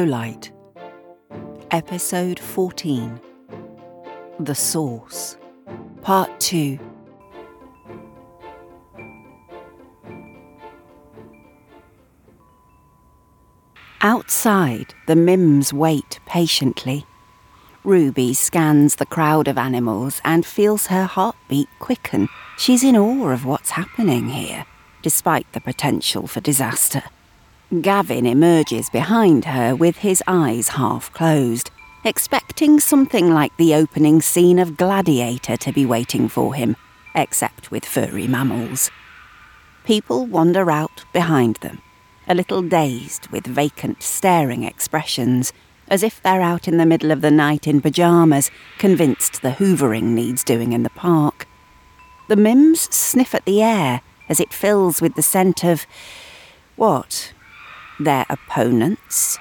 Low Light, Episode 14 The Source, Part 2. Outside, the Mims wait patiently. Ruby scans the crowd of animals and feels her heartbeat quicken. She's in awe of what's happening here, despite the potential for disaster. Gavin emerges behind her with his eyes half closed, expecting something like the opening scene of Gladiator to be waiting for him, except with furry mammals. People wander out behind them, a little dazed with vacant, staring expressions, as if they're out in the middle of the night in pyjamas, convinced the hoovering needs doing in the park. The Mims sniff at the air as it fills with the scent of. what? Their opponents,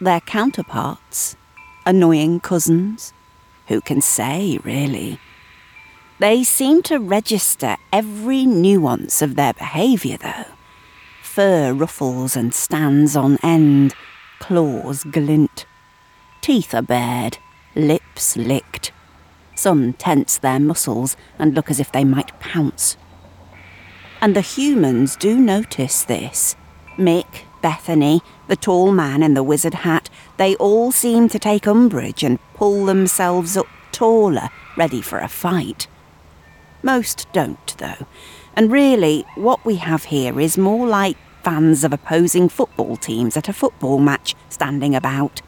their counterparts, annoying cousins. Who can say, really? They seem to register every nuance of their behaviour, though. Fur ruffles and stands on end, claws glint. Teeth are bared, lips licked. Some tense their muscles and look as if they might pounce. And the humans do notice this. Mick, Bethany, the tall man in the wizard hat, they all seem to take umbrage and pull themselves up taller, ready for a fight. Most don't, though, and really, what we have here is more like fans of opposing football teams at a football match standing about.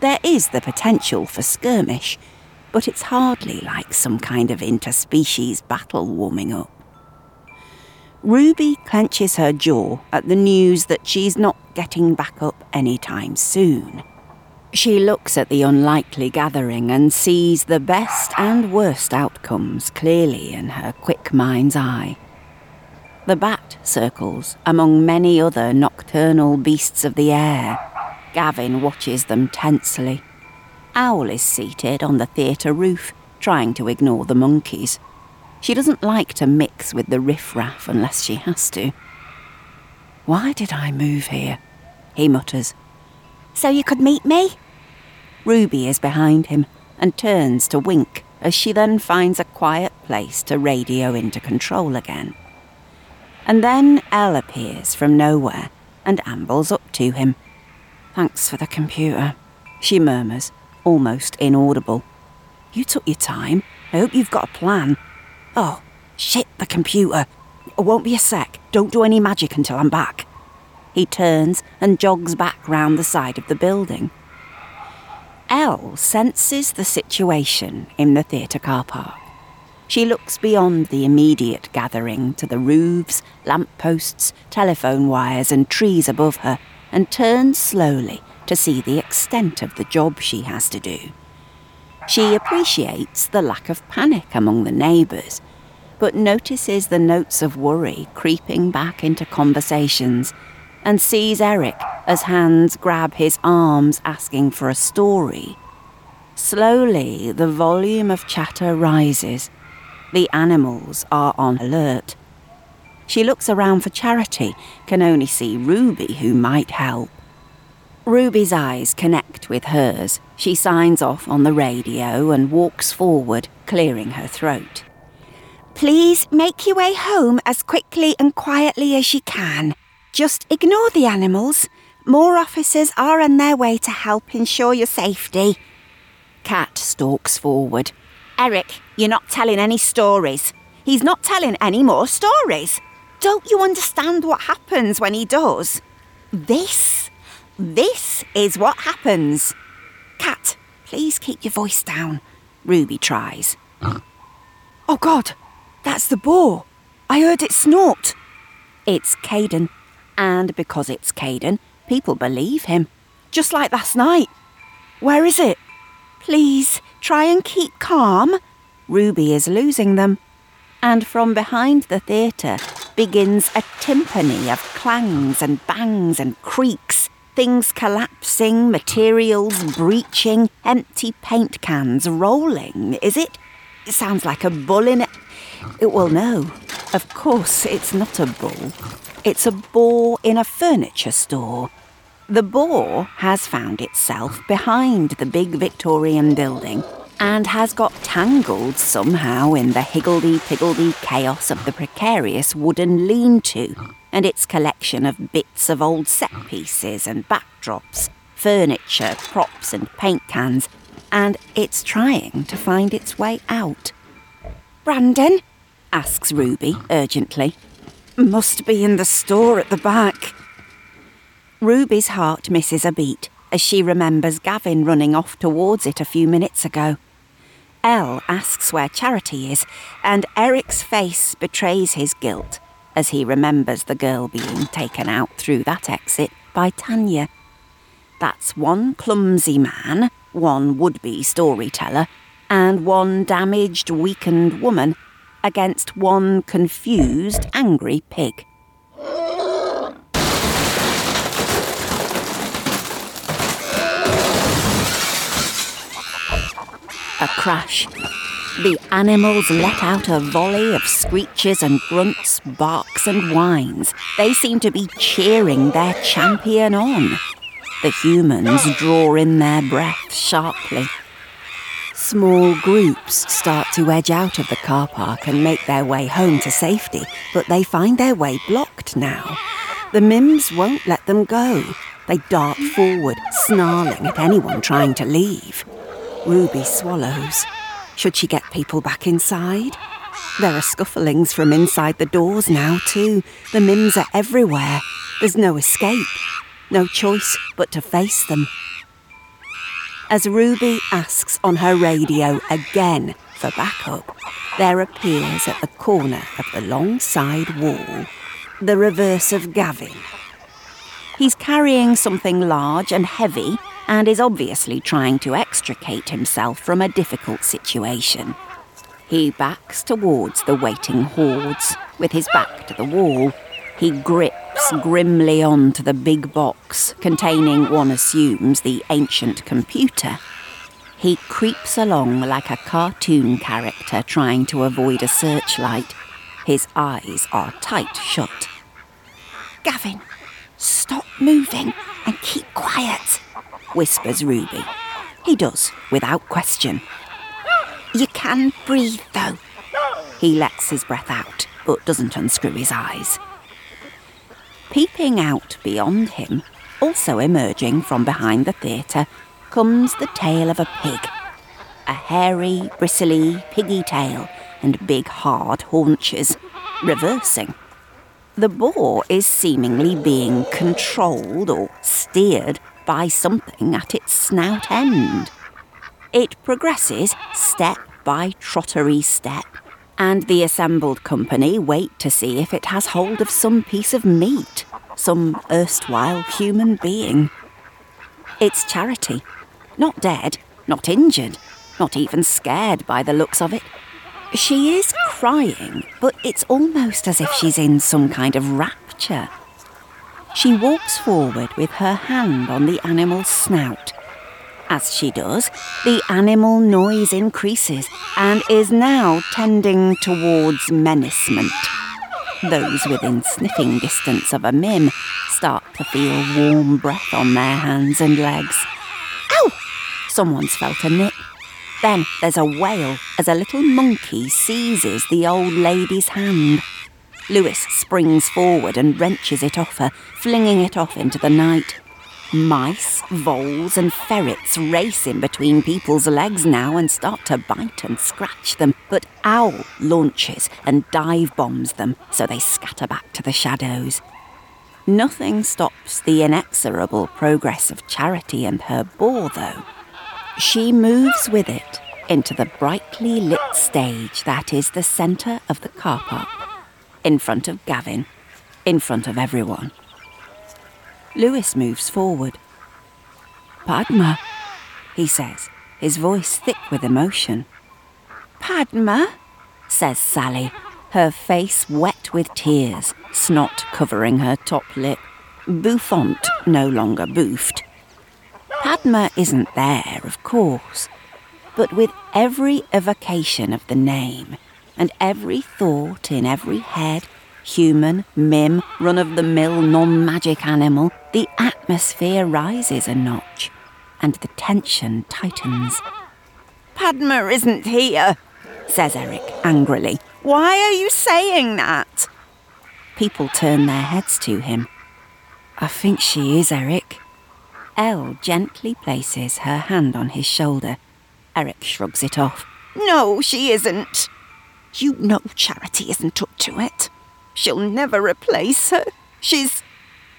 There is the potential for skirmish, but it's hardly like some kind of interspecies battle warming up. Ruby clenches her jaw at the news that she's not getting back up anytime soon. She looks at the unlikely gathering and sees the best and worst outcomes clearly in her quick mind's eye. The bat circles among many other nocturnal beasts of the air. Gavin watches them tensely. Owl is seated on the theatre roof, trying to ignore the monkeys. She doesn't like to mix with the riffraff unless she has to. Why did I move here? He mutters. So you could meet me? Ruby is behind him and turns to wink as she then finds a quiet place to radio into control again. And then Elle appears from nowhere and ambles up to him. Thanks for the computer, she murmurs, almost inaudible. You took your time. I hope you've got a plan. Oh, shit, the computer. It won't be a sec. Don't do any magic until I'm back. He turns and jogs back round the side of the building. Elle senses the situation in the theatre car park. She looks beyond the immediate gathering to the roofs, lamp posts, telephone wires, and trees above her and turns slowly to see the extent of the job she has to do. She appreciates the lack of panic among the neighbours, but notices the notes of worry creeping back into conversations and sees Eric as hands grab his arms asking for a story. Slowly, the volume of chatter rises. The animals are on alert. She looks around for Charity, can only see Ruby who might help. Ruby's eyes connect with hers. She signs off on the radio and walks forward, clearing her throat. Please make your way home as quickly and quietly as you can. Just ignore the animals. More officers are on their way to help ensure your safety. Cat stalks forward. Eric, you're not telling any stories. He's not telling any more stories. Don't you understand what happens when he does? This this is what happens. Cat, please keep your voice down. Ruby tries. oh God, that's the boar. I heard it snort. It's Caden. And because it's Caden, people believe him. Just like last night. Where is it? Please try and keep calm. Ruby is losing them. And from behind the theatre begins a timpani of clangs and bangs and creaks Things collapsing, materials breaching, empty paint cans rolling, is it? It sounds like a bull in it. Well, no, of course it's not a bull. It's a boar in a furniture store. The boar has found itself behind the big Victorian building and has got tangled somehow in the higgledy-piggledy chaos of the precarious wooden lean-to and its collection of bits of old set pieces and backdrops, furniture, props and paint cans, and it's trying to find its way out. Brandon? asks Ruby urgently. Must be in the store at the back. Ruby's heart misses a beat as she remembers Gavin running off towards it a few minutes ago. Elle asks where Charity is, and Eric's face betrays his guilt as he remembers the girl being taken out through that exit by Tanya. That's one clumsy man, one would be storyteller, and one damaged, weakened woman against one confused, angry pig. A crash. The animals let out a volley of screeches and grunts, barks and whines. They seem to be cheering their champion on. The humans draw in their breath sharply. Small groups start to edge out of the car park and make their way home to safety, but they find their way blocked now. The Mims won't let them go. They dart forward, snarling at anyone trying to leave. Ruby swallows. Should she get people back inside? There are scufflings from inside the doors now, too. The Mims are everywhere. There's no escape. No choice but to face them as Ruby asks on her radio again for backup, there appears at the corner of the long side wall the reverse of Gavin. He's carrying something large and heavy and is obviously trying to extricate himself from a difficult situation. He backs towards the waiting hordes with his back to the wall. He grips grimly onto the big box containing, one assumes, the ancient computer. He creeps along like a cartoon character trying to avoid a searchlight. His eyes are tight shut. Gavin, stop moving and keep quiet, whispers Ruby. He does, without question. You can breathe, though. He lets his breath out, but doesn't unscrew his eyes. Peeping out beyond him, also emerging from behind the theatre, comes the tail of a pig. A hairy, bristly, piggy tail and big hard haunches, reversing. The boar is seemingly being controlled or steered by something at its snout end. It progresses step by trottery step and the assembled company wait to see if it has hold of some piece of meat, some erstwhile human being. It's Charity. Not dead, not injured, not even scared by the looks of it. She is crying, but it's almost as if she's in some kind of rapture. She walks forward with her hand on the animal's snout as she does, the animal noise increases and is now tending towards menacement. Those within sniffing distance of a mim start to feel warm breath on their hands and legs. Ow! Someone's felt a nip. Then there's a wail as a little monkey seizes the old lady's hand. Lewis springs forward and wrenches it off her, flinging it off into the night. Mice, voles, and ferrets race in between people's legs now and start to bite and scratch them, but Owl launches and dive bombs them so they scatter back to the shadows. Nothing stops the inexorable progress of Charity and her boar, though. She moves with it into the brightly lit stage that is the centre of the car park, in front of Gavin, in front of everyone. Lewis moves forward. Padma, he says, his voice thick with emotion. Padma, says Sally, her face wet with tears, snot covering her top lip. Bouffant no longer boofed. Padma isn't there, of course, but with every evocation of the name and every thought in every head Human, mim, run of the mill, non magic animal, the atmosphere rises a notch, and the tension tightens. Padma isn't here, says Eric angrily. Why are you saying that? People turn their heads to him. I think she is, Eric. Elle gently places her hand on his shoulder. Eric shrugs it off. No, she isn't. You know Charity isn't up to it. She'll never replace her. She's.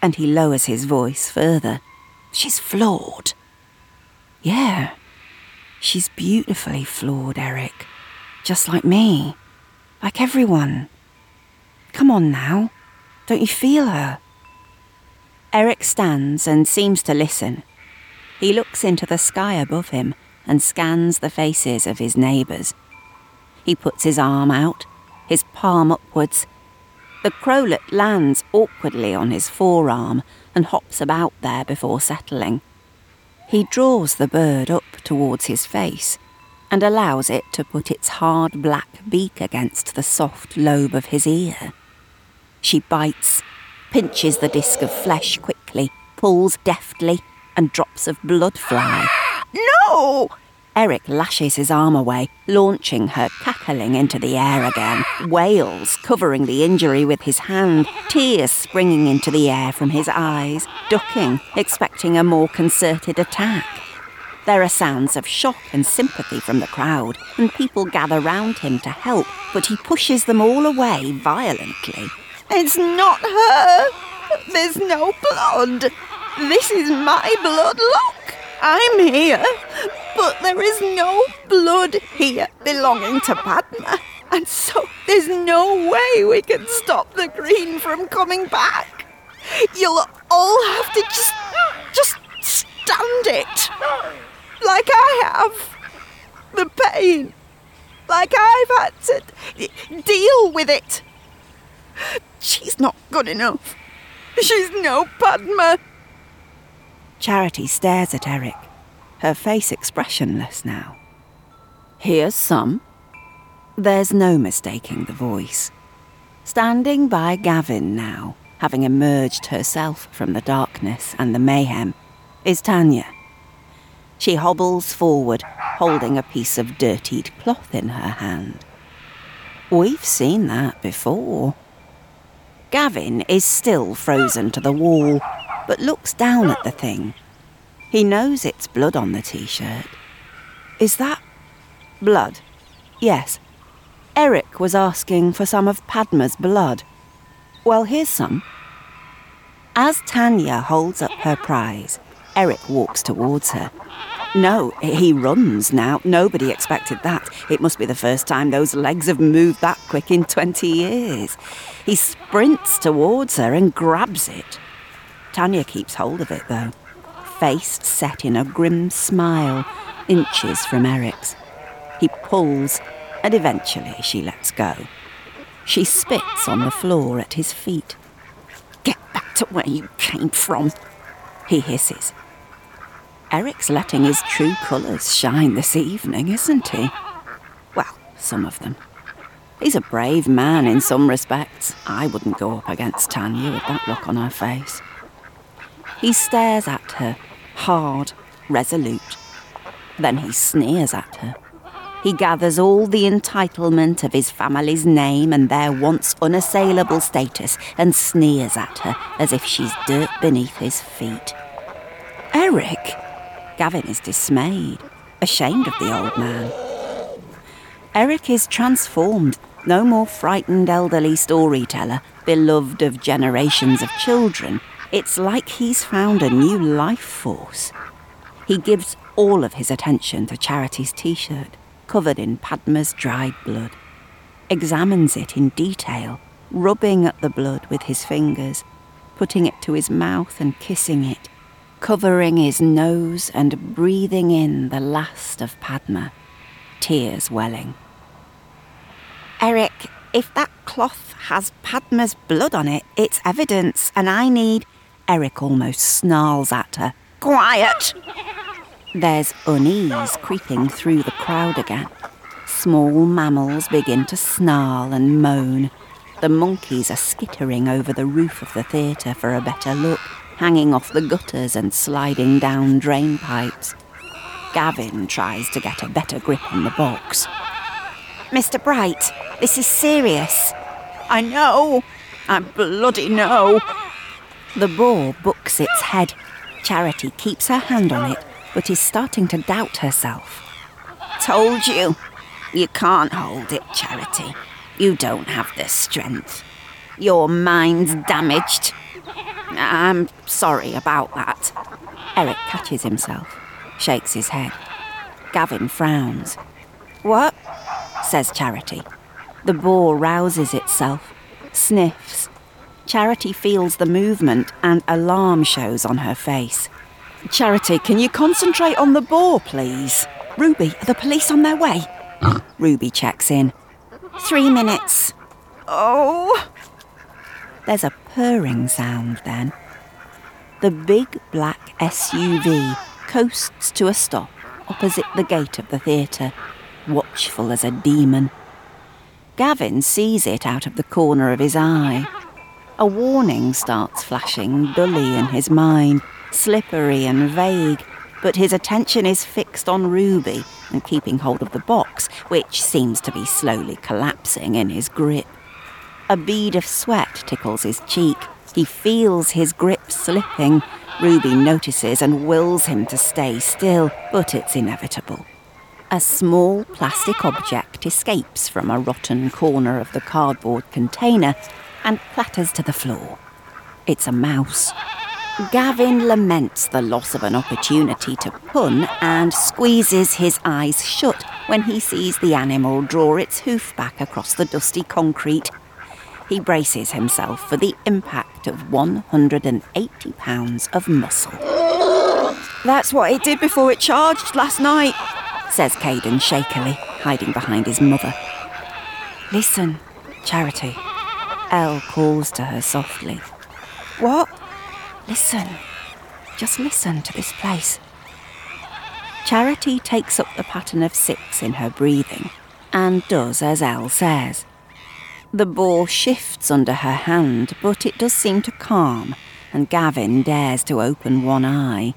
And he lowers his voice further. She's flawed. Yeah. She's beautifully flawed, Eric. Just like me. Like everyone. Come on now. Don't you feel her? Eric stands and seems to listen. He looks into the sky above him and scans the faces of his neighbours. He puts his arm out, his palm upwards. The crowlet lands awkwardly on his forearm and hops about there before settling. He draws the bird up towards his face and allows it to put its hard black beak against the soft lobe of his ear. She bites, pinches the disc of flesh quickly, pulls deftly, and drops of blood fly. No! Eric lashes his arm away, launching her cackling into the air again, wails, covering the injury with his hand, tears springing into the air from his eyes, ducking, expecting a more concerted attack. There are sounds of shock and sympathy from the crowd, and people gather round him to help, but he pushes them all away violently. It's not her! There's no blood! This is my blood, look! I'm here, but there is no blood here belonging to Padma, and so there's no way we can stop the green from coming back. You'll all have to just, just stand it, like I have. The pain, like I've had to deal with it. She's not good enough. She's no Padma. Charity stares at Eric, her face expressionless now. Here's some. There's no mistaking the voice. Standing by Gavin now, having emerged herself from the darkness and the mayhem, is Tanya. She hobbles forward, holding a piece of dirtied cloth in her hand. We've seen that before. Gavin is still frozen to the wall, but looks down at the thing. He knows it's blood on the t shirt. Is that blood? Yes. Eric was asking for some of Padma's blood. Well, here's some. As Tanya holds up her prize, Eric walks towards her. No, he runs now. Nobody expected that. It must be the first time those legs have moved that quick in 20 years. He sprints towards her and grabs it. Tanya keeps hold of it, though, face set in a grim smile, inches from Eric's. He pulls, and eventually she lets go. She spits on the floor at his feet. Get back to where you came from, he hisses. Eric's letting his true colours shine this evening, isn't he? Well, some of them. He's a brave man in some respects. I wouldn't go up against Tanya with that look on her face. He stares at her, hard, resolute. Then he sneers at her. He gathers all the entitlement of his family's name and their once unassailable status and sneers at her as if she's dirt beneath his feet. Eric! Gavin is dismayed, ashamed of the old man. Eric is transformed, no more frightened elderly storyteller, beloved of generations of children, it's like he's found a new life force. He gives all of his attention to Charity's t shirt, covered in Padma's dried blood, examines it in detail, rubbing at the blood with his fingers, putting it to his mouth and kissing it, covering his nose and breathing in the last of Padma, tears welling. Eric, if that cloth has Padma's blood on it, it's evidence, and I need Eric almost snarls at her. Quiet! There's unease creeping through the crowd again. Small mammals begin to snarl and moan. The monkeys are skittering over the roof of the theatre for a better look, hanging off the gutters and sliding down drain pipes. Gavin tries to get a better grip on the box. Mr. Bright, this is serious. I know. I bloody know. The boar books its head. Charity keeps her hand on it, but is starting to doubt herself. Told you. You can't hold it, Charity. You don't have the strength. Your mind's damaged. I'm sorry about that. Eric catches himself, shakes his head. Gavin frowns. What? says Charity. The boar rouses itself, sniffs. Charity feels the movement and alarm shows on her face. Charity, can you concentrate on the boar, please? Ruby, are the police on their way? Ruby checks in. Three minutes. Oh. There's a purring sound then. The big black SUV coasts to a stop opposite the gate of the theatre, watchful as a demon. Gavin sees it out of the corner of his eye. A warning starts flashing dully in his mind, slippery and vague, but his attention is fixed on Ruby and keeping hold of the box, which seems to be slowly collapsing in his grip. A bead of sweat tickles his cheek. He feels his grip slipping. Ruby notices and wills him to stay still, but it's inevitable. A small plastic object escapes from a rotten corner of the cardboard container and clatters to the floor. It's a mouse. Gavin laments the loss of an opportunity to pun and squeezes his eyes shut when he sees the animal draw its hoof back across the dusty concrete he braces himself for the impact of 180 pounds of muscle. That's what it did before it charged last night, says Caden shakily, hiding behind his mother. Listen, Charity. Elle calls to her softly. What? Listen. Just listen to this place. Charity takes up the pattern of six in her breathing and does as Elle says. The ball shifts under her hand, but it does seem to calm, and Gavin dares to open one eye.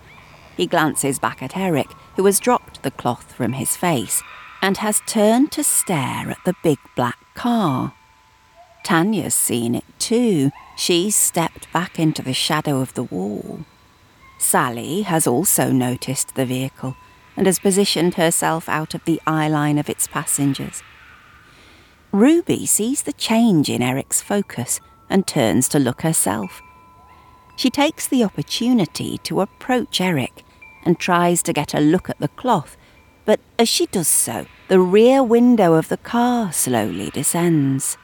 He glances back at Eric, who has dropped the cloth from his face and has turned to stare at the big black car. Tanya's seen it too. She's stepped back into the shadow of the wall. Sally has also noticed the vehicle and has positioned herself out of the eye line of its passengers. Ruby sees the change in Eric's focus and turns to look herself. She takes the opportunity to approach Eric and tries to get a look at the cloth, but as she does so, the rear window of the car slowly descends.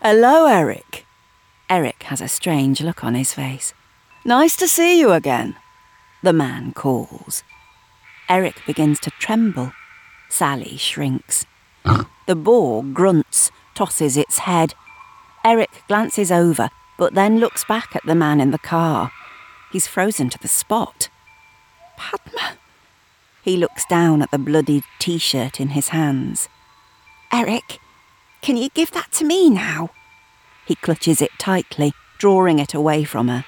Hello, Eric. Eric has a strange look on his face. Nice to see you again, the man calls. Eric begins to tremble. Sally shrinks. The boar grunts, tosses its head. Eric glances over, but then looks back at the man in the car. He's frozen to the spot. Padma. He looks down at the bloodied t shirt in his hands. Eric, can you give that to me now? He clutches it tightly, drawing it away from her.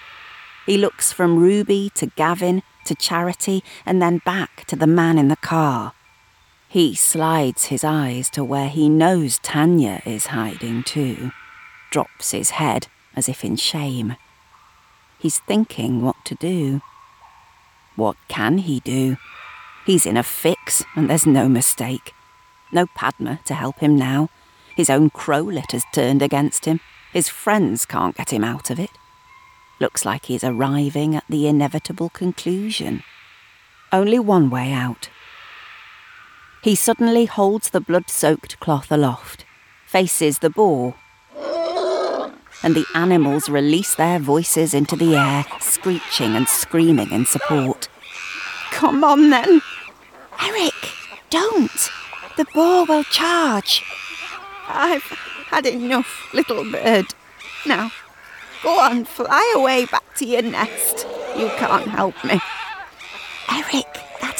He looks from Ruby to Gavin to Charity and then back to the man in the car. He slides his eyes to where he knows Tanya is hiding too, drops his head as if in shame. He's thinking what to do. What can he do? He's in a fix, and there's no mistake. No Padma to help him now. His own crowlet has turned against him. His friends can't get him out of it. Looks like he's arriving at the inevitable conclusion. Only one way out. He suddenly holds the blood soaked cloth aloft, faces the boar, and the animals release their voices into the air, screeching and screaming in support. Come on then! Eric, don't! The boar will charge. I've had enough, little bird. Now, go on, fly away back to your nest. You can't help me.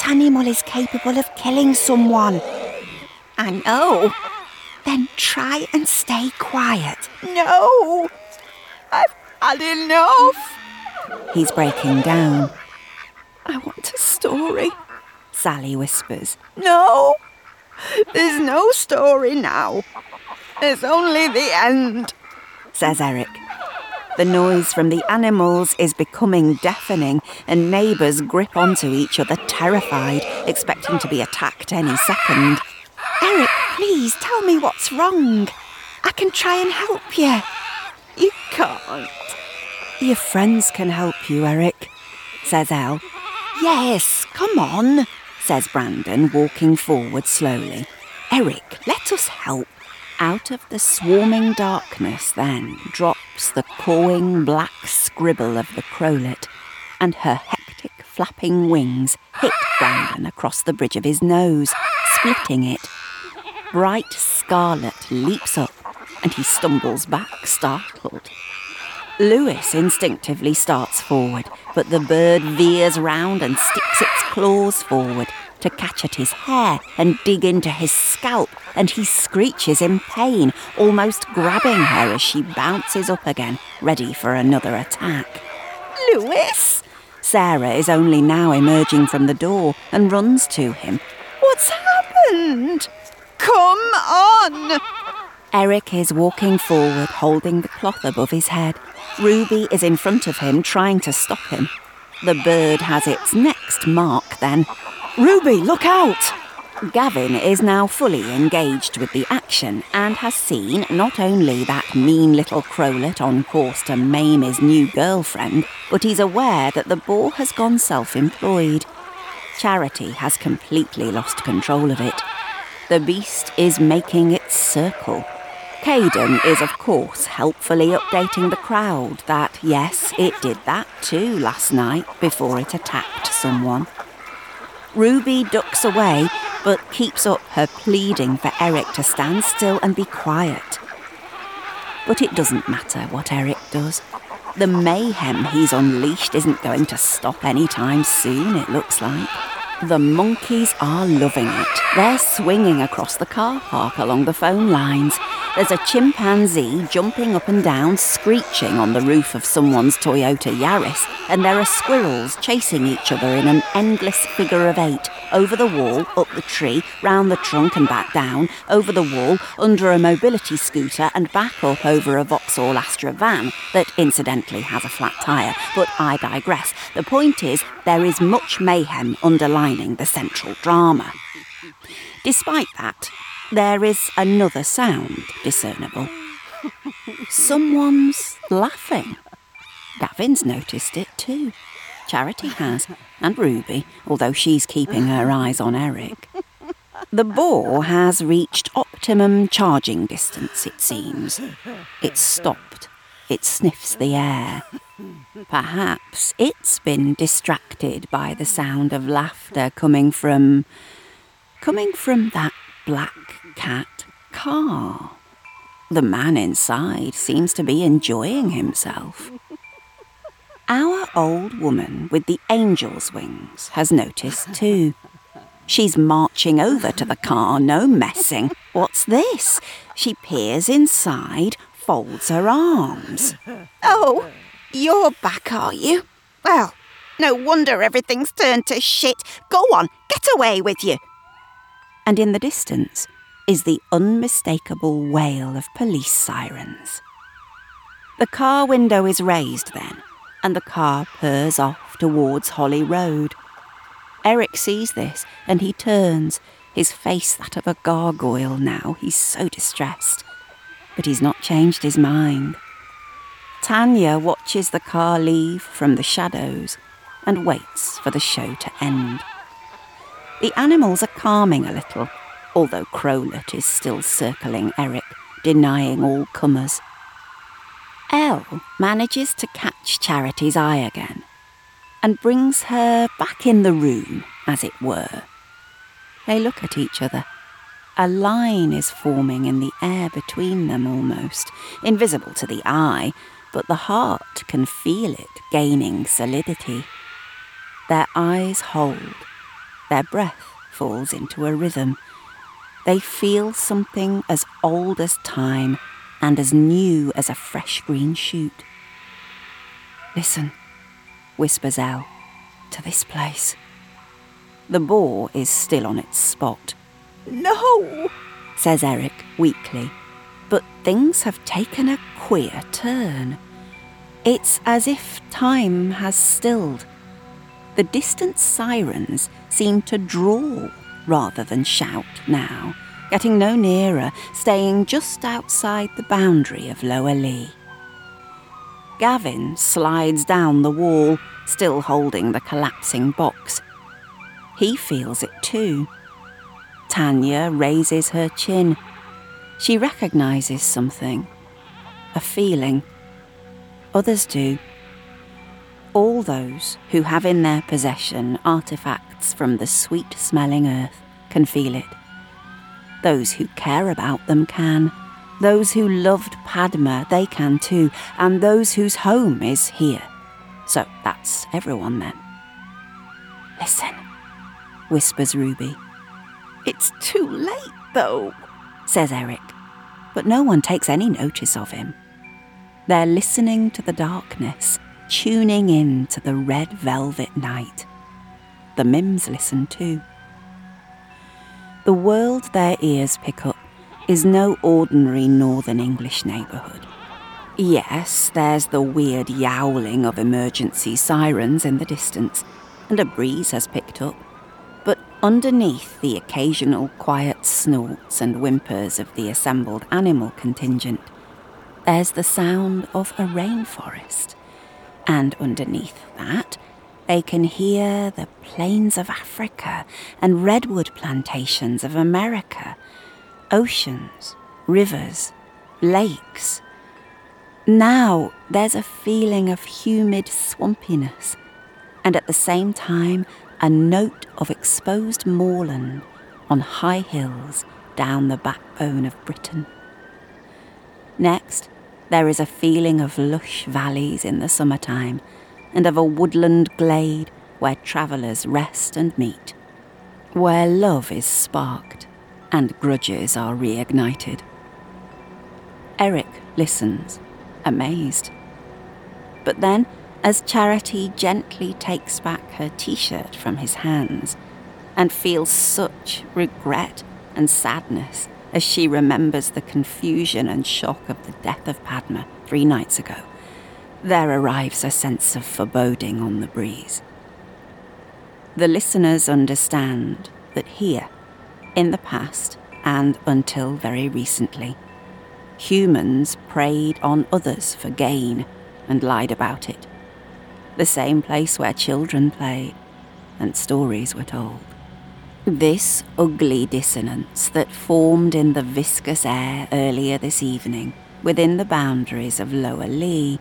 Animal is capable of killing someone. I know. Oh, then try and stay quiet? No! I've had enough! He's breaking down. I want a story, Sally whispers. No! There's no story now. There's only the end, says Eric. The noise from the animals is becoming deafening, and neighbours grip onto each other, terrified, expecting to be attacked any second. Eric, please tell me what's wrong. I can try and help you. You can't. Your friends can help you, Eric, says Elle. Yes, come on, says Brandon, walking forward slowly. Eric, let us help. Out of the swarming darkness, then, drops the cawing black scribble of the crowlet, and her hectic flapping wings hit Brandon across the bridge of his nose, splitting it. Bright scarlet leaps up, and he stumbles back, startled. Lewis instinctively starts forward, but the bird veers round and sticks its claws forward, to catch at his hair and dig into his scalp, and he screeches in pain, almost grabbing her as she bounces up again, ready for another attack. Lewis! Sarah is only now emerging from the door and runs to him. What's happened? Come on! Eric is walking forward, holding the cloth above his head. Ruby is in front of him, trying to stop him. The bird has its next mark then, Ruby, look out! Gavin is now fully engaged with the action and has seen not only that mean little crowlet on course to maim his new girlfriend, but he's aware that the boar has gone self employed. Charity has completely lost control of it. The beast is making its circle. Caden is, of course, helpfully updating the crowd that, yes, it did that too last night before it attacked someone. Ruby ducks away, but keeps up her pleading for Eric to stand still and be quiet. But it doesn't matter what Eric does. The mayhem he's unleashed isn't going to stop anytime soon, it looks like. The monkeys are loving it. They're swinging across the car park along the phone lines. There's a chimpanzee jumping up and down, screeching on the roof of someone's Toyota Yaris, and there are squirrels chasing each other in an endless figure of eight over the wall, up the tree, round the trunk and back down, over the wall, under a mobility scooter, and back up over a Vauxhall Astra van that incidentally has a flat tyre. But I digress. The point is, there is much mayhem underlining the central drama. Despite that, there is another sound discernible. Someone's laughing. Gavin's noticed it too. Charity has, and Ruby, although she's keeping her eyes on Eric. The boar has reached optimum charging distance, it seems. It's stopped. It sniffs the air. Perhaps it's been distracted by the sound of laughter coming from. coming from that black cat car. The man inside seems to be enjoying himself. Our old woman with the angel's wings has noticed too. She's marching over to the car, no messing. What's this? She peers inside, folds her arms. Oh, you're back, are you? Well, no wonder everything's turned to shit. Go on, get away with you. And in the distance, is the unmistakable wail of police sirens. The car window is raised then, and the car purrs off towards Holly Road. Eric sees this and he turns, his face that of a gargoyle now. He's so distressed. But he's not changed his mind. Tanya watches the car leave from the shadows and waits for the show to end. The animals are calming a little although Crowlet is still circling Eric, denying all comers. Elle manages to catch Charity's eye again and brings her back in the room, as it were. They look at each other. A line is forming in the air between them almost, invisible to the eye, but the heart can feel it gaining solidity. Their eyes hold, their breath falls into a rhythm, they feel something as old as time and as new as a fresh green shoot. Listen, whispers Elle, to this place. The boar is still on its spot. No, says Eric weakly. But things have taken a queer turn. It's as if time has stilled. The distant sirens seem to drawl rather than shout now, getting no nearer, staying just outside the boundary of Lower Lee. Gavin slides down the wall, still holding the collapsing box. He feels it too. Tanya raises her chin. She recognises something, a feeling. Others do. All those who have in their possession artifacts from the sweet smelling earth can feel it. Those who care about them can. Those who loved Padma, they can too. And those whose home is here. So that's everyone then. Listen, whispers Ruby. It's too late, though, says Eric. But no one takes any notice of him. They're listening to the darkness, tuning in to the red velvet night. The Mims listen too. The world their ears pick up is no ordinary northern English neighbourhood. Yes, there's the weird yowling of emergency sirens in the distance, and a breeze has picked up. But underneath the occasional quiet snorts and whimpers of the assembled animal contingent, there's the sound of a rainforest. And underneath that, they can hear the plains of Africa and redwood plantations of America, oceans, rivers, lakes. Now there's a feeling of humid swampiness, and at the same time, a note of exposed moorland on high hills down the backbone of Britain. Next, there is a feeling of lush valleys in the summertime and of a woodland glade where travellers rest and meet, where love is sparked and grudges are reignited. Eric listens, amazed. But then, as Charity gently takes back her t shirt from his hands and feels such regret and sadness as she remembers the confusion and shock of the death of Padma three nights ago, there arrives a sense of foreboding on the breeze. The listeners understand that here, in the past and until very recently, humans preyed on others for gain and lied about it. The same place where children played and stories were told. This ugly dissonance that formed in the viscous air earlier this evening within the boundaries of Lower Lee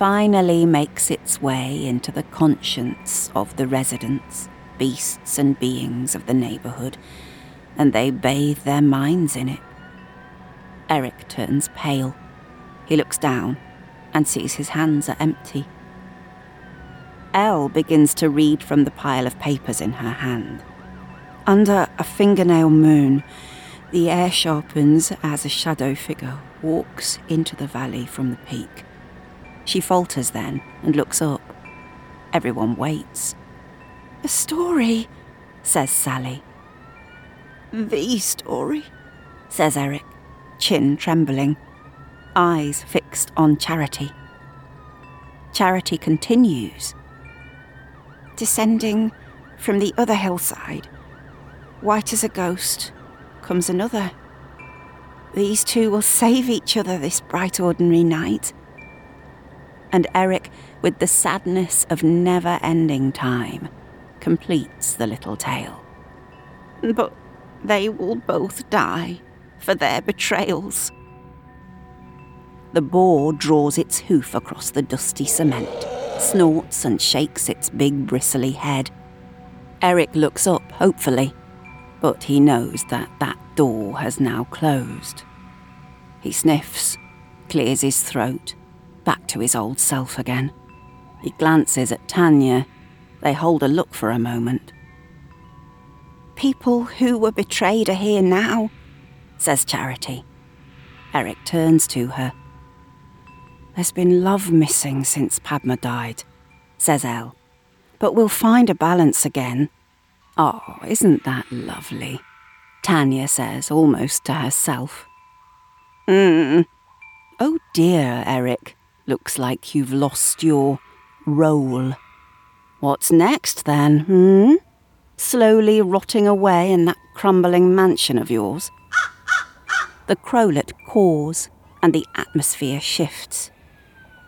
finally makes its way into the conscience of the residents, beasts and beings of the neighbourhood, and they bathe their minds in it. Eric turns pale. He looks down and sees his hands are empty. Elle begins to read from the pile of papers in her hand. Under a fingernail moon, the air sharpens as a shadow figure walks into the valley from the peak. She falters then and looks up. Everyone waits. A story, says Sally. The story, says Eric, chin trembling, eyes fixed on Charity. Charity continues. Descending from the other hillside, white as a ghost, comes another. These two will save each other this bright ordinary night. And Eric, with the sadness of never ending time, completes the little tale. But they will both die for their betrayals. The boar draws its hoof across the dusty cement, snorts and shakes its big bristly head. Eric looks up hopefully, but he knows that that door has now closed. He sniffs, clears his throat, back to his old self again. He glances at Tanya. They hold a look for a moment. people who were betrayed are here now, says Charity. Eric turns to her. There's been love missing since Padma died, says Elle. But we'll find a balance again. Oh, isn't that lovely? Tanya says, almost to herself. Hmm. Oh dear, Eric. Looks like you've lost your role. What's next then, hmm? Slowly rotting away in that crumbling mansion of yours? The crowlet caws, and the atmosphere shifts.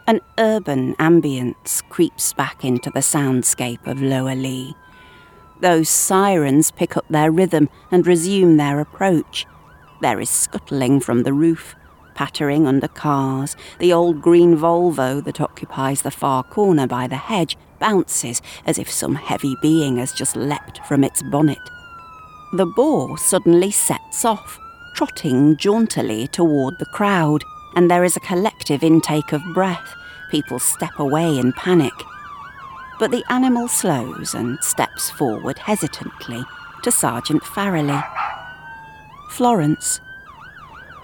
An urban ambience creeps back into the soundscape of Lower Lee. Those sirens pick up their rhythm and resume their approach. There is scuttling from the roof, pattering under cars. The old green Volvo that occupies the far corner by the hedge bounces as if some heavy being has just leapt from its bonnet. The boar suddenly sets off, trotting jauntily toward the crowd, and there is a collective intake of breath. People step away in panic. But the animal slows and steps forward hesitantly to Sergeant Farrelly. Florence.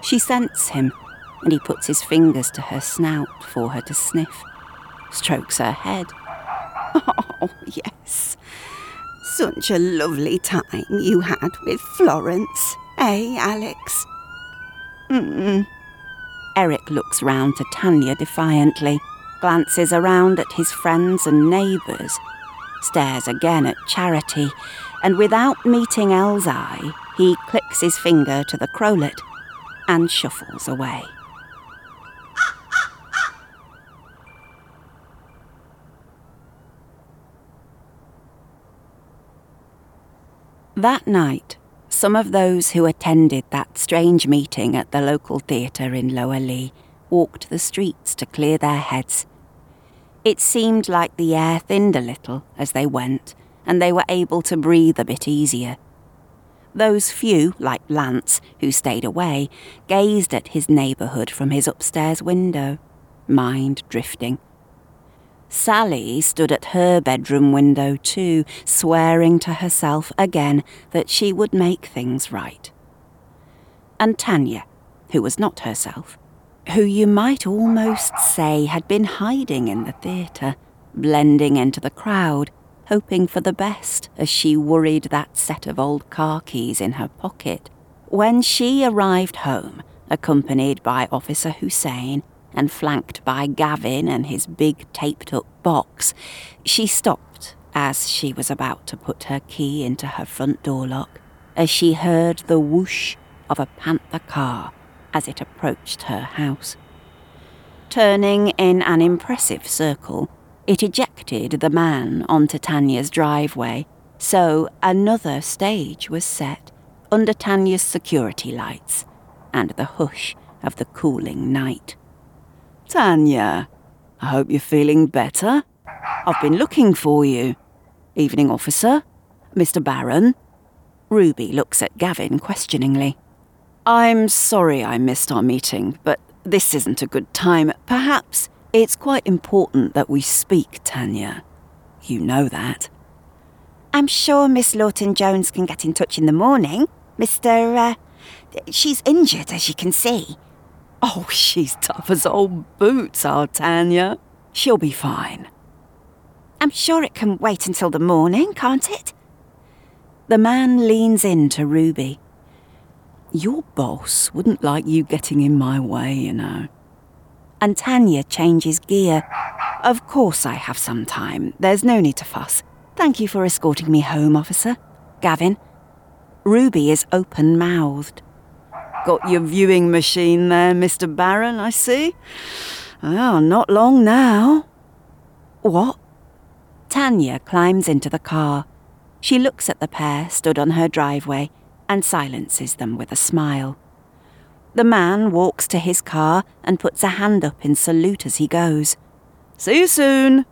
She scents him, and he puts his fingers to her snout for her to sniff, strokes her head. Oh, yes. Such a lovely time you had with Florence, eh, Alex? Mm. Eric looks round to Tanya defiantly, glances around at his friends and neighbours, stares again at Charity, and without meeting Elle's eye, he clicks his finger to the crowlet and shuffles away. That night, some of those who attended that strange meeting at the local theatre in Lower Leigh walked the streets to clear their heads. It seemed like the air thinned a little as they went, and they were able to breathe a bit easier. Those few, like Lance, who stayed away, gazed at his neighbourhood from his upstairs window, mind drifting. Sally stood at her bedroom window too, swearing to herself again that she would make things right. And Tanya, who was not herself, who you might almost say had been hiding in the theatre, blending into the crowd, hoping for the best as she worried that set of old car keys in her pocket. When she arrived home, accompanied by Officer Hussein and flanked by Gavin and his big taped up box, she stopped as she was about to put her key into her front door lock as she heard the whoosh of a Panther car as it approached her house. Turning in an impressive circle, it ejected the man onto Tanya's driveway, so another stage was set under Tanya's security lights and the hush of the cooling night. Tanya, I hope you're feeling better. I've been looking for you. Evening, officer. Mr. Barron. Ruby looks at Gavin questioningly. I'm sorry I missed our meeting, but this isn't a good time. Perhaps it's quite important that we speak, Tanya. You know that. I'm sure Miss Lawton Jones can get in touch in the morning. Mr. Uh, she's injured, as you can see. Oh, she's tough as old boots, our Tanya. She'll be fine. I'm sure it can wait until the morning, can't it? The man leans in to Ruby. Your boss wouldn't like you getting in my way, you know. And Tanya changes gear. Of course I have some time. There's no need to fuss. Thank you for escorting me home, officer. Gavin. Ruby is open mouthed. Got your viewing machine there, Mr. Baron, I see. Oh, not long now. What? Tanya climbs into the car. She looks at the pair stood on her driveway and silences them with a smile. The man walks to his car and puts a hand up in salute as he goes. See you soon.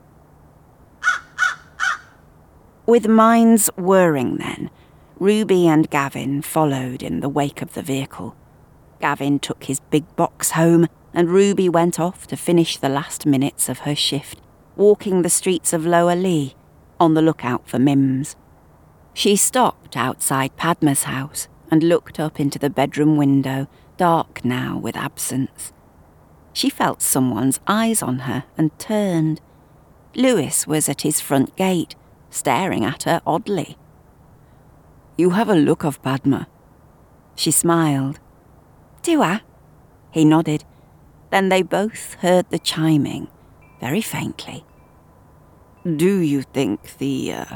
With minds whirring then, Ruby and Gavin followed in the wake of the vehicle. Gavin took his big box home, and Ruby went off to finish the last minutes of her shift, walking the streets of Lower Leigh, on the lookout for Mims. She stopped outside Padma's house and looked up into the bedroom window, dark now with absence. She felt someone's eyes on her and turned. Lewis was at his front gate, staring at her oddly. You have a look of Padma. She smiled. Do I? He nodded. Then they both heard the chiming, very faintly. Do you think the uh,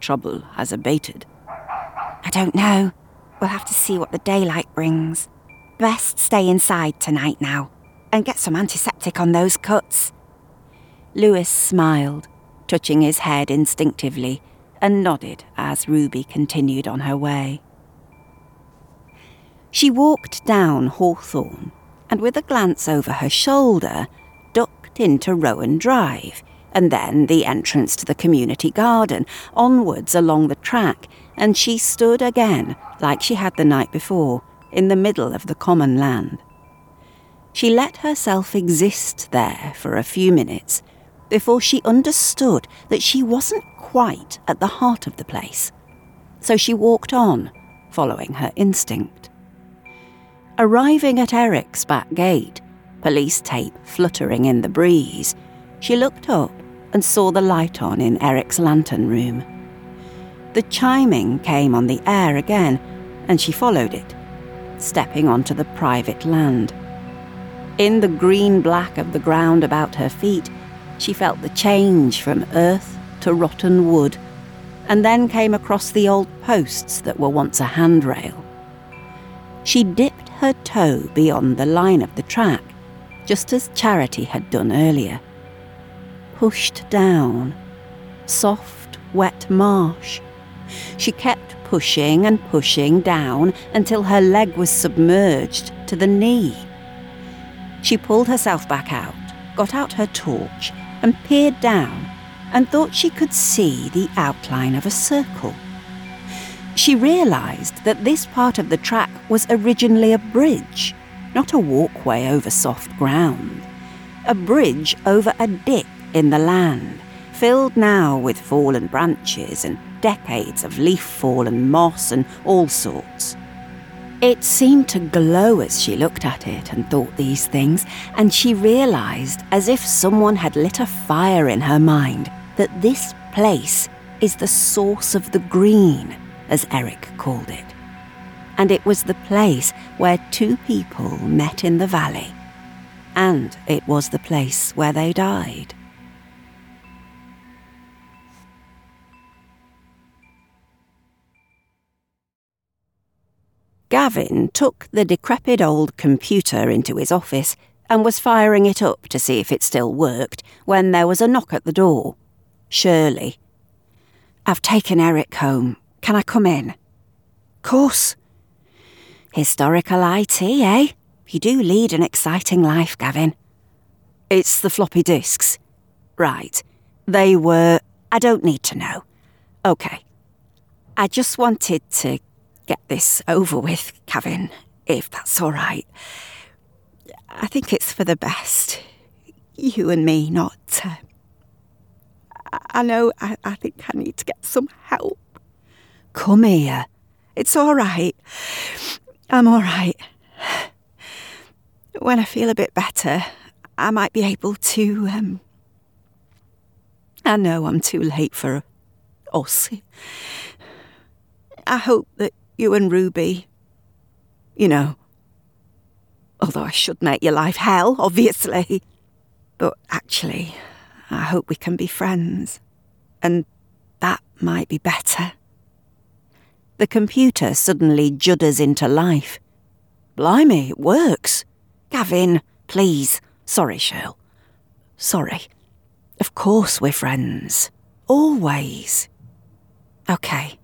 trouble has abated? I don't know. We'll have to see what the daylight brings. Best stay inside tonight now and get some antiseptic on those cuts. Lewis smiled, touching his head instinctively, and nodded as Ruby continued on her way. She walked down Hawthorne and, with a glance over her shoulder, ducked into Rowan Drive and then the entrance to the community garden, onwards along the track, and she stood again, like she had the night before, in the middle of the common land. She let herself exist there for a few minutes before she understood that she wasn't quite at the heart of the place. So she walked on, following her instinct. Arriving at Eric's back gate, police tape fluttering in the breeze, she looked up and saw the light on in Eric's lantern room. The chiming came on the air again, and she followed it, stepping onto the private land. In the green black of the ground about her feet, she felt the change from earth to rotten wood, and then came across the old posts that were once a handrail. She dipped her toe beyond the line of the track, just as Charity had done earlier. Pushed down, soft, wet marsh. She kept pushing and pushing down until her leg was submerged to the knee. She pulled herself back out, got out her torch, and peered down and thought she could see the outline of a circle. She realised that this part of the track was originally a bridge, not a walkway over soft ground. A bridge over a dip in the land, filled now with fallen branches and decades of leaf fall and moss and all sorts. It seemed to glow as she looked at it and thought these things, and she realised, as if someone had lit a fire in her mind, that this place is the source of the green, as Eric called it. And it was the place where two people met in the valley. And it was the place where they died. Gavin took the decrepit old computer into his office and was firing it up to see if it still worked when there was a knock at the door. Shirley. I've taken Eric home. Can I come in? Course. Historical IT, eh? You do lead an exciting life, Gavin. It's the floppy disks. Right. They were. I don't need to know. OK. I just wanted to get this over with, Kevin, if that's all right. I think it's for the best. You and me, not. Uh, I know I, I think I need to get some help. Come here. It's all right. I'm all right. When I feel a bit better, I might be able to. Um, I know I'm too late for us. I hope that you and Ruby. You know. Although I should make your life hell, obviously. But actually, I hope we can be friends. And that might be better. The computer suddenly judders into life. Blimey, it works. Gavin, please. Sorry, Shirl. Sorry. Of course we're friends. Always. Okay.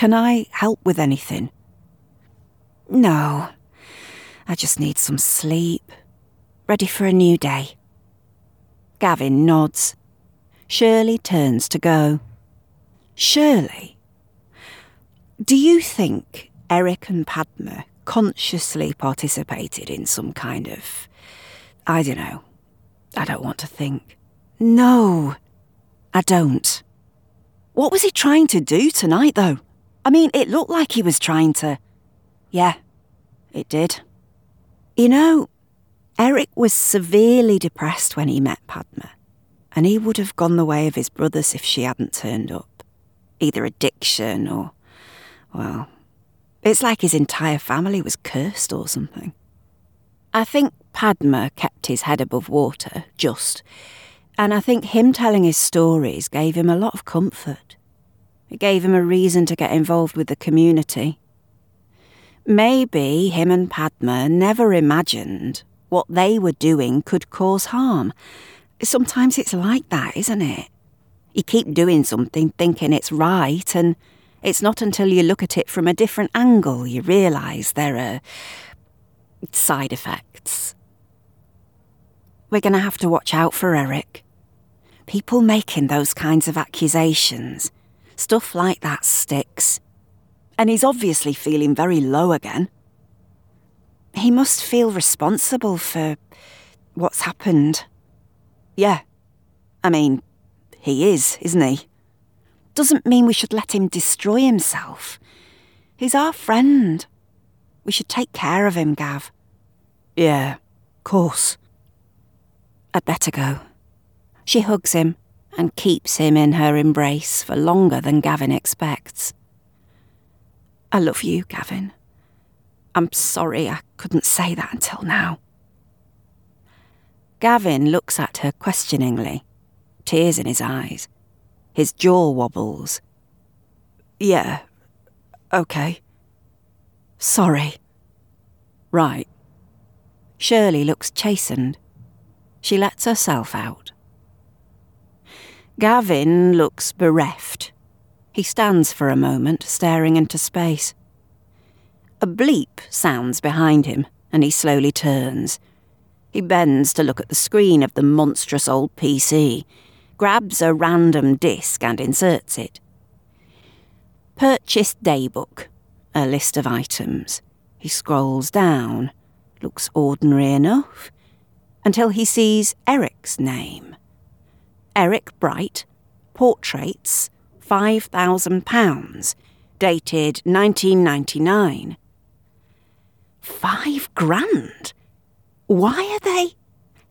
Can I help with anything? No. I just need some sleep. Ready for a new day. Gavin nods. Shirley turns to go. Shirley? Do you think Eric and Padma consciously participated in some kind of. I don't know. I don't want to think. No, I don't. What was he trying to do tonight, though? I mean, it looked like he was trying to. Yeah, it did. You know, Eric was severely depressed when he met Padma, and he would have gone the way of his brothers if she hadn't turned up. Either addiction or, well, it's like his entire family was cursed or something. I think Padma kept his head above water, just, and I think him telling his stories gave him a lot of comfort. It gave him a reason to get involved with the community. Maybe him and Padma never imagined what they were doing could cause harm. Sometimes it's like that, isn't it? You keep doing something thinking it's right, and it's not until you look at it from a different angle you realise there are side effects. We're going to have to watch out for Eric. People making those kinds of accusations, stuff like that sticks. And he's obviously feeling very low again. He must feel responsible for what's happened. Yeah. I mean, he is, isn't he? Doesn't mean we should let him destroy himself. He's our friend. We should take care of him, Gav. Yeah, course. I'd better go. She hugs him and keeps him in her embrace for longer than Gavin expects. I love you, Gavin. I'm sorry I couldn't say that until now. Gavin looks at her questioningly, tears in his eyes. His jaw wobbles. Yeah, okay. Sorry. Right. Shirley looks chastened. She lets herself out. Gavin looks bereft. He stands for a moment, staring into space. A bleep sounds behind him, and he slowly turns. He bends to look at the screen of the monstrous old PC, grabs a random disk and inserts it. Purchased daybook, a list of items. He scrolls down, looks ordinary enough, until he sees Eric's name. Eric Bright, portraits, £5,000, dated 1999. Five grand? Why are they?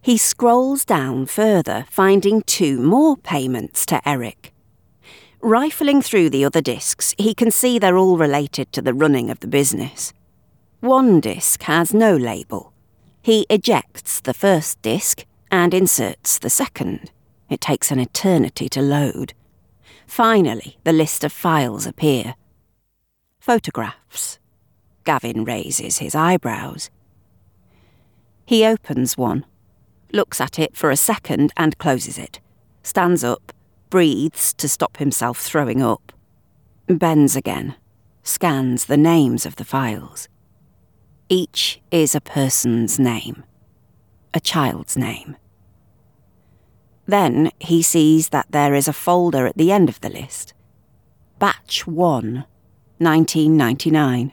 He scrolls down further, finding two more payments to Eric. Rifling through the other discs, he can see they're all related to the running of the business. One disc has no label. He ejects the first disc and inserts the second. It takes an eternity to load. Finally, the list of files appear. Photographs, Gavin raises his eyebrows. He opens one, looks at it for a second and closes it, stands up, breathes to stop himself throwing up, bends again, scans the names of the files. Each is a person's name, a child's name. Then he sees that there is a folder at the end of the list. Batch 1, 1999.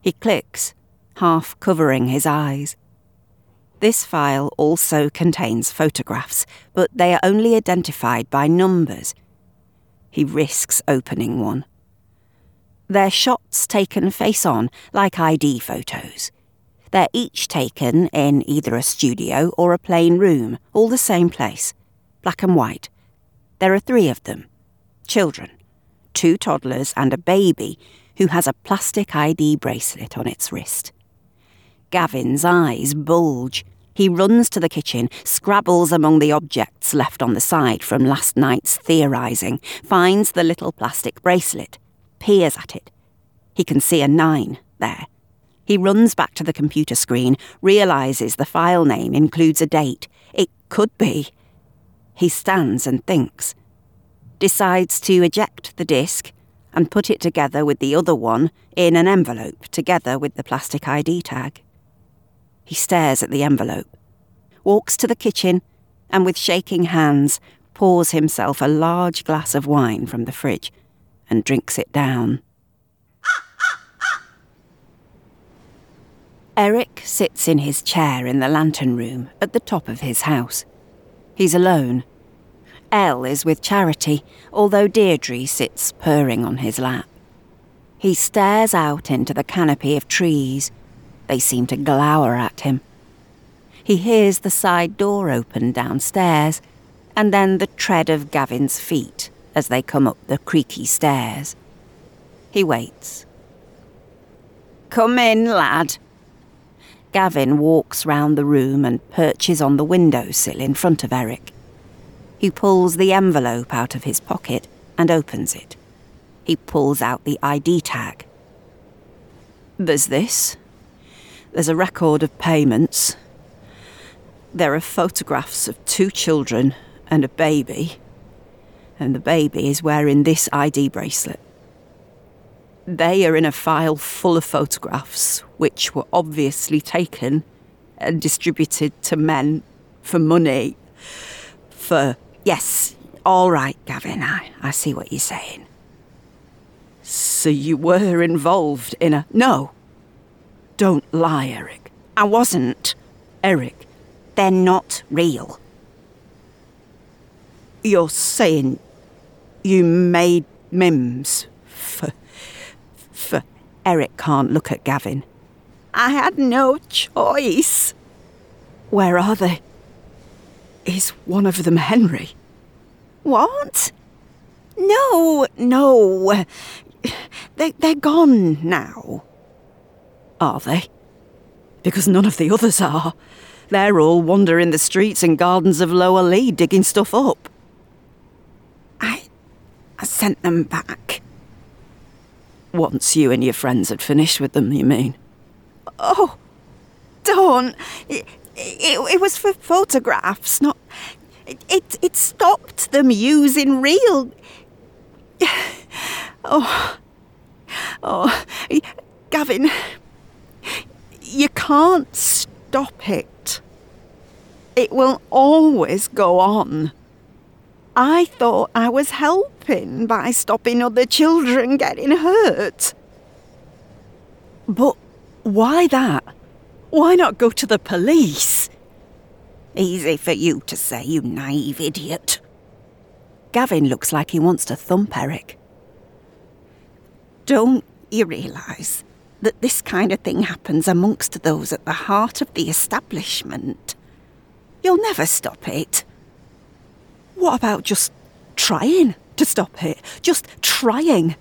He clicks, half covering his eyes. This file also contains photographs, but they are only identified by numbers. He risks opening one. They're shots taken face on, like ID photos. They're each taken in either a studio or a plain room, all the same place, black and white. There are three of them children, two toddlers and a baby who has a plastic ID bracelet on its wrist. Gavin's eyes bulge. He runs to the kitchen, scrabbles among the objects left on the side from last night's theorising, finds the little plastic bracelet, peers at it. He can see a nine there. He runs back to the computer screen, realises the file name includes a date. It could be. He stands and thinks. Decides to eject the disk and put it together with the other one in an envelope together with the plastic ID tag. He stares at the envelope, walks to the kitchen, and with shaking hands pours himself a large glass of wine from the fridge and drinks it down. Eric sits in his chair in the lantern room at the top of his house. He's alone. Elle is with Charity, although Deirdre sits purring on his lap. He stares out into the canopy of trees. They seem to glower at him. He hears the side door open downstairs, and then the tread of Gavin's feet as they come up the creaky stairs. He waits. Come in, lad. Gavin walks round the room and perches on the windowsill in front of Eric. He pulls the envelope out of his pocket and opens it. He pulls out the ID tag. There's this. There's a record of payments. There are photographs of two children and a baby. And the baby is wearing this ID bracelet. They are in a file full of photographs, which were obviously taken and distributed to men for money. For, yes, all right, Gavin, I, I see what you're saying. So you were involved in a. No. Don't lie, Eric. I wasn't. Eric. They're not real. You're saying you made Mims for. Eric can't look at Gavin. I had no choice. Where are they? Is one of them Henry? What? No, no. They, they're gone now. Are they? Because none of the others are. They're all wandering the streets and gardens of Lower Lee digging stuff up. I. I sent them back. Once you and your friends had finished with them, you mean? Oh, don't. It, it, it was for photographs, not. It, it stopped them using real. Oh. Oh. Gavin. You can't stop it. It will always go on. I thought I was helping by stopping other children getting hurt. But why that? Why not go to the police? Easy for you to say, you naive idiot. Gavin looks like he wants to thump Eric. Don't you realise that this kind of thing happens amongst those at the heart of the establishment? You'll never stop it. What about just trying to stop it? Just trying?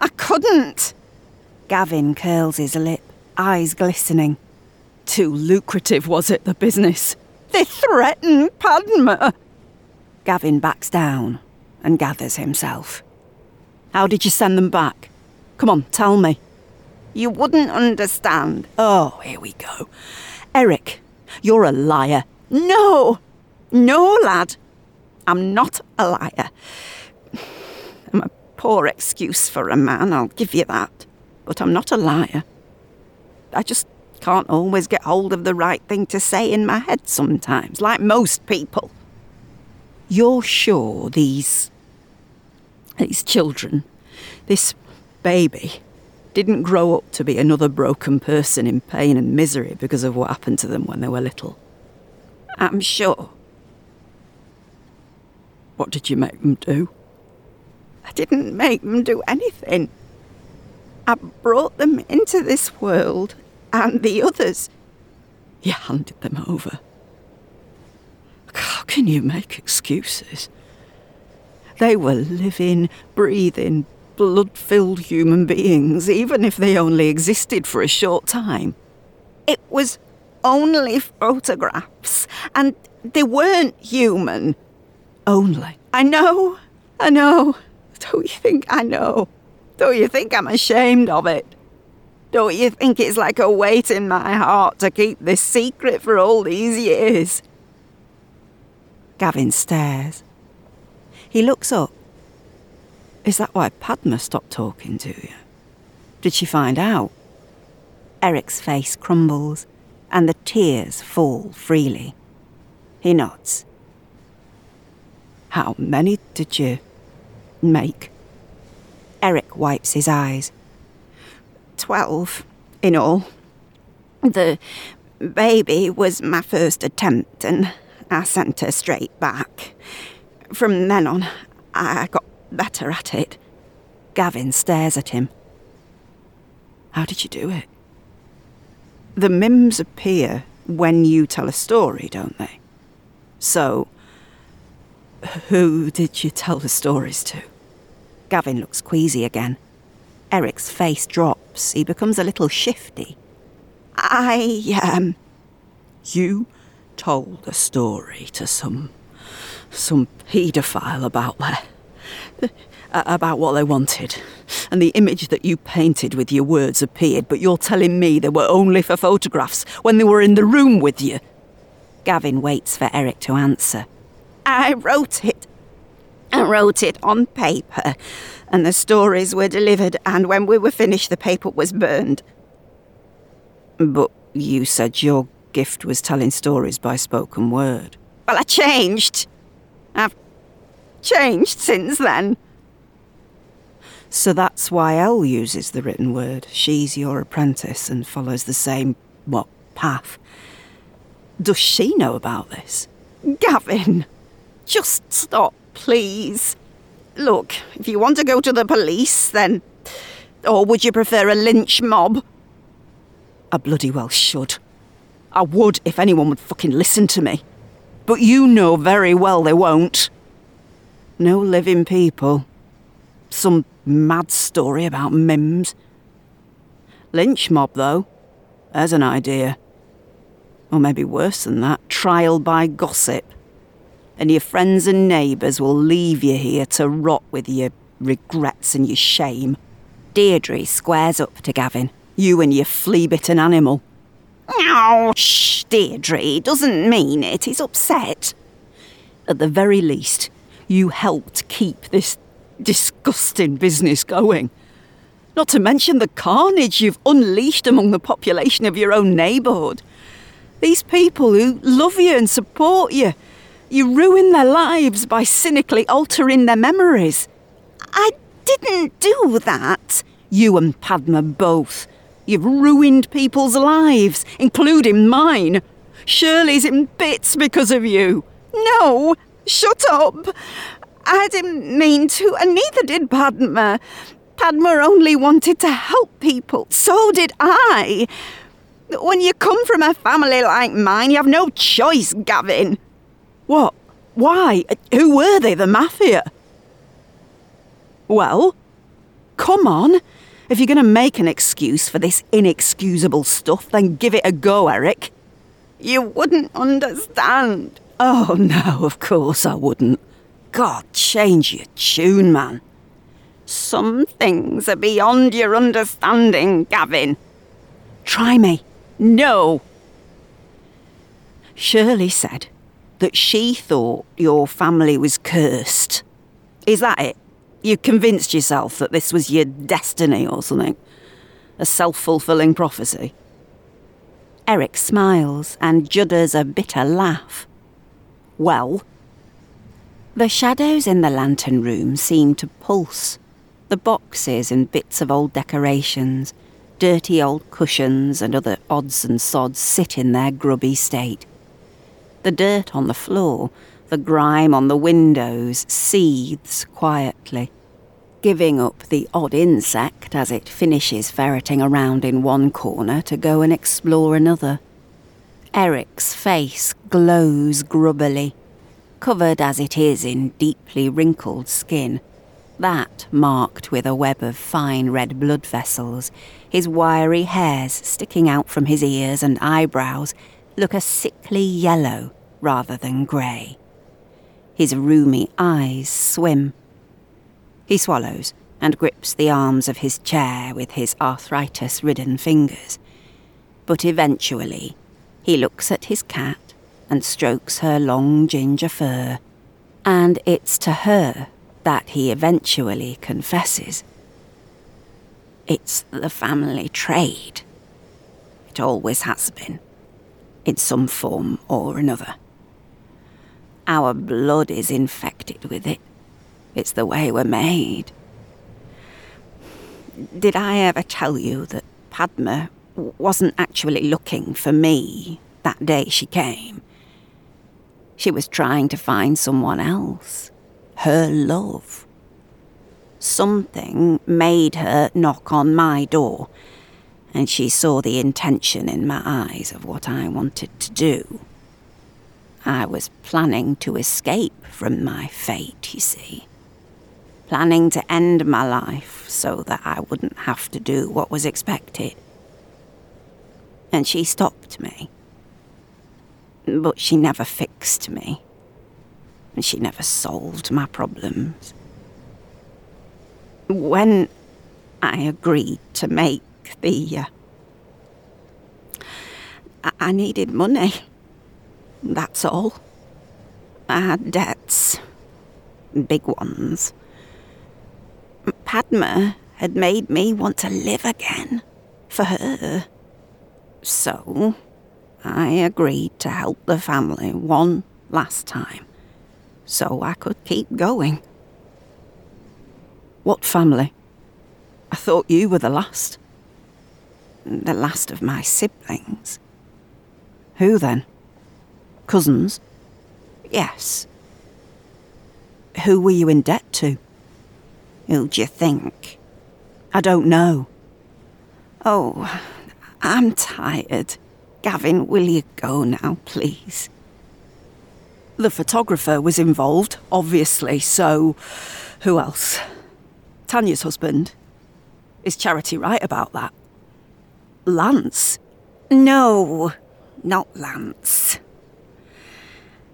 I couldn't. Gavin curls his lip, eyes glistening. Too lucrative, was it, the business? They threatened Padma. Gavin backs down and gathers himself. How did you send them back? Come on, tell me. You wouldn't understand. Oh, here we go. Eric, you're a liar. No! No, lad. I'm not a liar. I'm a poor excuse for a man, I'll give you that. But I'm not a liar. I just can't always get hold of the right thing to say in my head sometimes, like most people. You're sure these. these children, this baby, didn't grow up to be another broken person in pain and misery because of what happened to them when they were little? I'm sure. What did you make them do? I didn't make them do anything. I brought them into this world and the others. You handed them over. How can you make excuses? They were living, breathing, blood filled human beings, even if they only existed for a short time. It was only photographs, and they weren't human. Only? I know, I know. Don't you think I know? Don't you think I'm ashamed of it? Don't you think it's like a weight in my heart to keep this secret for all these years? Gavin stares. He looks up. Is that why Padma stopped talking to you? Did she find out? Eric's face crumbles, and the tears fall freely. He nods. How many did you make? Eric wipes his eyes. Twelve, in all. The baby was my first attempt, and I sent her straight back. From then on, I got better at it. Gavin stares at him. How did you do it? The mims appear when you tell a story, don't they? So, who did you tell the stories to? Gavin looks queasy again. Eric's face drops. He becomes a little shifty. I, um. You told a story to some. some paedophile about their. about what they wanted. And the image that you painted with your words appeared, but you're telling me they were only for photographs when they were in the room with you. Gavin waits for Eric to answer. I wrote it. I wrote it on paper, and the stories were delivered, and when we were finished, the paper was burned. But you said your gift was telling stories by spoken word. Well, I changed. I've changed since then. So that's why Elle uses the written word. She's your apprentice and follows the same, what, path. Does she know about this? Gavin, just stop, please. Look, if you want to go to the police, then. Or would you prefer a lynch mob? I bloody well should. I would if anyone would fucking listen to me. But you know very well they won't. No living people. Some mad story about Mims. Lynch mob, though. There's an idea. Or maybe worse than that trial by gossip. And your friends and neighbours will leave you here to rot with your regrets and your shame. Deirdre squares up to Gavin. You and your flea bitten animal. Oh, shh, Deirdre. He doesn't mean it. He's upset. At the very least, you helped keep this disgusting business going. Not to mention the carnage you've unleashed among the population of your own neighbourhood. These people who love you and support you, you ruin their lives by cynically altering their memories. I didn't do that. You and Padma both. You've ruined people's lives, including mine. Shirley's in bits because of you. No, shut up. I didn't mean to, and neither did Padma. Padma only wanted to help people. So did I. When you come from a family like mine, you have no choice, Gavin. What? Why? Who were they, the mafia? Well, come on. If you're going to make an excuse for this inexcusable stuff, then give it a go, Eric. You wouldn't understand. Oh, no, of course I wouldn't. God, change your tune, man. Some things are beyond your understanding, Gavin. Try me. No. Shirley said that she thought your family was cursed. Is that it? You convinced yourself that this was your destiny or something? A self fulfilling prophecy? Eric smiles and judders a bitter laugh. Well, the shadows in the lantern room seem to pulse. The boxes and bits of old decorations, dirty old cushions, and other odds and sods sit in their grubby state. The dirt on the floor, the grime on the windows, seethes quietly, giving up the odd insect as it finishes ferreting around in one corner to go and explore another. Eric's face glows grubbily covered as it is in deeply wrinkled skin, that marked with a web of fine red blood vessels, his wiry hairs sticking out from his ears and eyebrows look a sickly yellow rather than grey. His rheumy eyes swim. He swallows and grips the arms of his chair with his arthritis ridden fingers. But eventually, he looks at his cat and strokes her long ginger fur, and it's to her that he eventually confesses. It's the family trade. It always has been, in some form or another. Our blood is infected with it. It's the way we're made. Did I ever tell you that Padma wasn't actually looking for me that day she came? She was trying to find someone else. her love. Something made her knock on my door, and she saw the intention in my eyes of what I wanted to do. I was planning to escape from my fate, you see. Planning to end my life so that I wouldn't have to do what was expected. And she stopped me. But she never fixed me. And she never solved my problems. When I agreed to make the. Uh, I needed money. That's all. I had debts. Big ones. Padma had made me want to live again. For her. So, I agreed to help the family one last time. So I could keep going. What family? I thought you were the last. The last of my siblings. Who then? Cousins? Yes. Who were you in debt to? Who do you think? I don't know. Oh, I'm tired. Gavin, will you go now, please? The photographer was involved, obviously, so who else? Tanya's husband. Is Charity right about that? Lance? No, not Lance.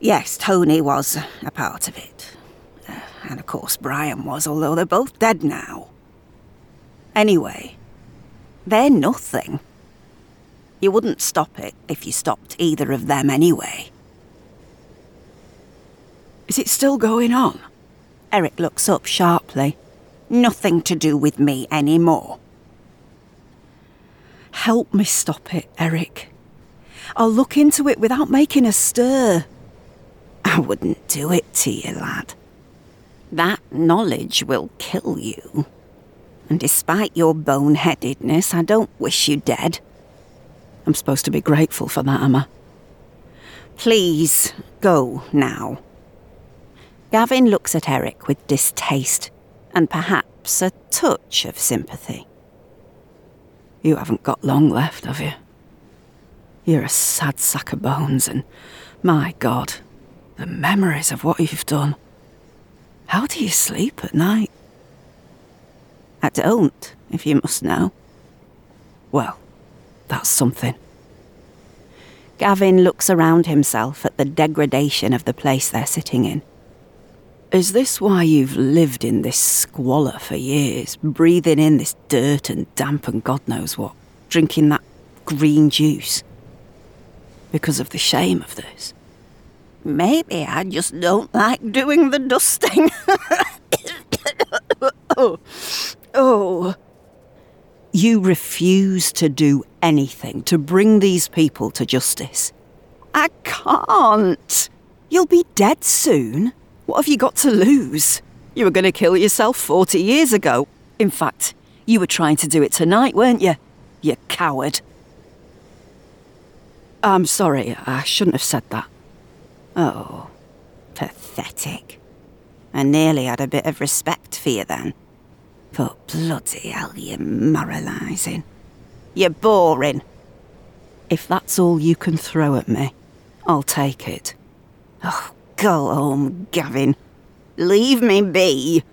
Yes, Tony was a part of it. Uh, and of course, Brian was, although they're both dead now. Anyway, they're nothing. You wouldn't stop it if you stopped either of them anyway. Is it still going on? Eric looks up sharply nothing to do with me anymore. Help me stop it, Eric. I'll look into it without making a stir. I wouldn't do it to you, lad. That knowledge will kill you. And despite your boneheadedness, I don't wish you dead. I'm supposed to be grateful for that, am I? Please, go now. Gavin looks at Eric with distaste and perhaps a touch of sympathy. You haven't got long left, have you? You're a sad sack of bones, and my God, the memories of what you've done. How do you sleep at night? I don't, if you must know. Well, that's something. Gavin looks around himself at the degradation of the place they're sitting in. Is this why you've lived in this squalor for years, breathing in this dirt and damp and God knows what, drinking that green juice? Because of the shame of this? Maybe I just don't like doing the dusting. oh. oh. You refuse to do anything to bring these people to justice. I can't. You'll be dead soon. What have you got to lose? You were going to kill yourself 40 years ago. In fact, you were trying to do it tonight, weren't you? You coward. I'm sorry, I shouldn't have said that. Oh, pathetic. I nearly had a bit of respect for you then. But bloody hell, you're moralising. You're boring. If that's all you can throw at me, I'll take it. Oh, Go home, Gavin. Leave me be.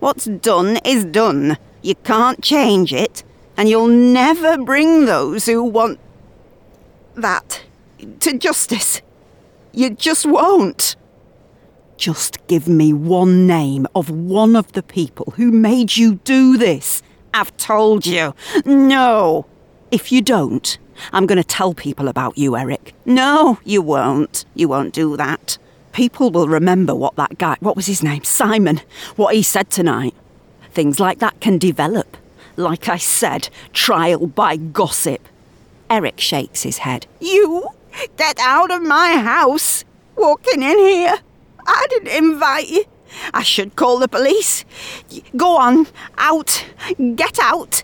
What's done is done. You can't change it, and you'll never bring those who want that to justice. You just won't. Just give me one name of one of the people who made you do this. I've told you. No. If you don't, I'm going to tell people about you, Eric. No, you won't. You won't do that. People will remember what that guy, what was his name? Simon, what he said tonight. Things like that can develop. Like I said, trial by gossip. Eric shakes his head. You? Get out of my house! Walking in here. I didn't invite you. I should call the police. Go on, out. Get out.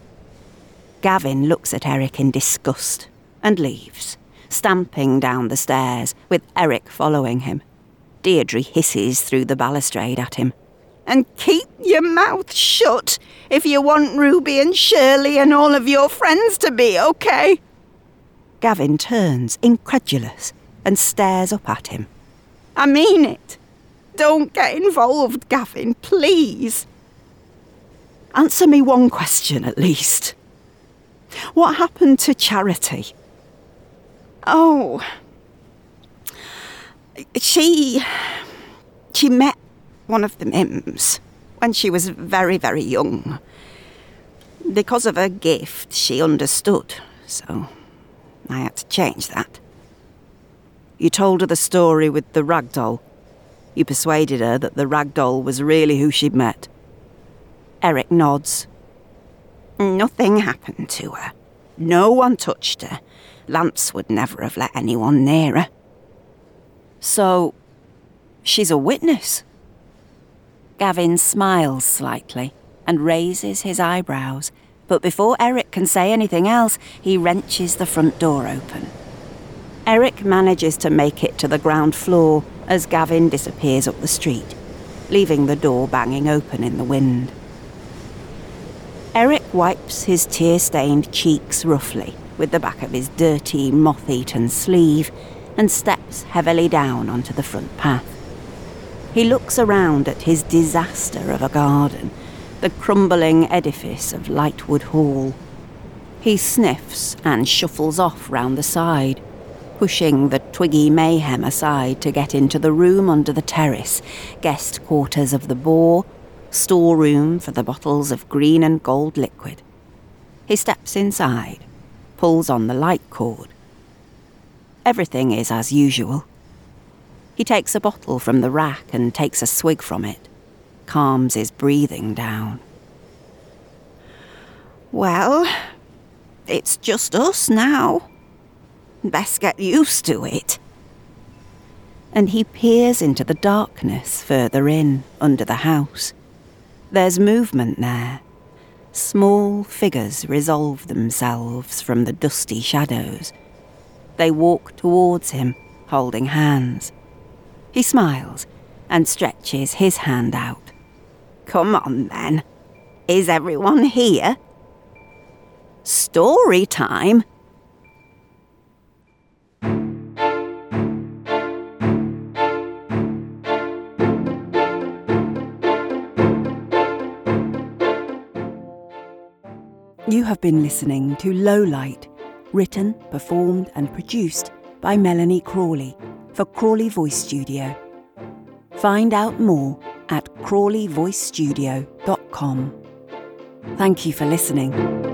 Gavin looks at Eric in disgust and leaves, stamping down the stairs, with Eric following him. Deirdre hisses through the balustrade at him. And keep your mouth shut if you want Ruby and Shirley and all of your friends to be okay. Gavin turns, incredulous, and stares up at him. I mean it. Don't get involved, Gavin, please. Answer me one question at least. What happened to Charity? Oh. She. She met one of the Mims when she was very, very young. Because of her gift, she understood, so I had to change that. You told her the story with the rag doll. You persuaded her that the rag doll was really who she'd met. Eric nods. Nothing happened to her. No one touched her. Lance would never have let anyone near her. So, she's a witness? Gavin smiles slightly and raises his eyebrows, but before Eric can say anything else, he wrenches the front door open. Eric manages to make it to the ground floor as Gavin disappears up the street, leaving the door banging open in the wind. Eric wipes his tear stained cheeks roughly with the back of his dirty, moth eaten sleeve and steps heavily down onto the front path. He looks around at his disaster of a garden, the crumbling edifice of Lightwood Hall. He sniffs and shuffles off round the side, pushing the twiggy mayhem aside to get into the room under the terrace, guest quarters of the boar, storeroom for the bottles of green and gold liquid. He steps inside, pulls on the light cord. Everything is as usual. He takes a bottle from the rack and takes a swig from it, calms his breathing down. Well, it's just us now. Best get used to it. And he peers into the darkness further in, under the house. There's movement there. Small figures resolve themselves from the dusty shadows. They walk towards him, holding hands. He smiles and stretches his hand out. Come on, then. Is everyone here? Story time? You have been listening to Low Light, written, performed, and produced by Melanie Crawley for Crawley Voice Studio. Find out more at crawleyvoicestudio.com. Thank you for listening.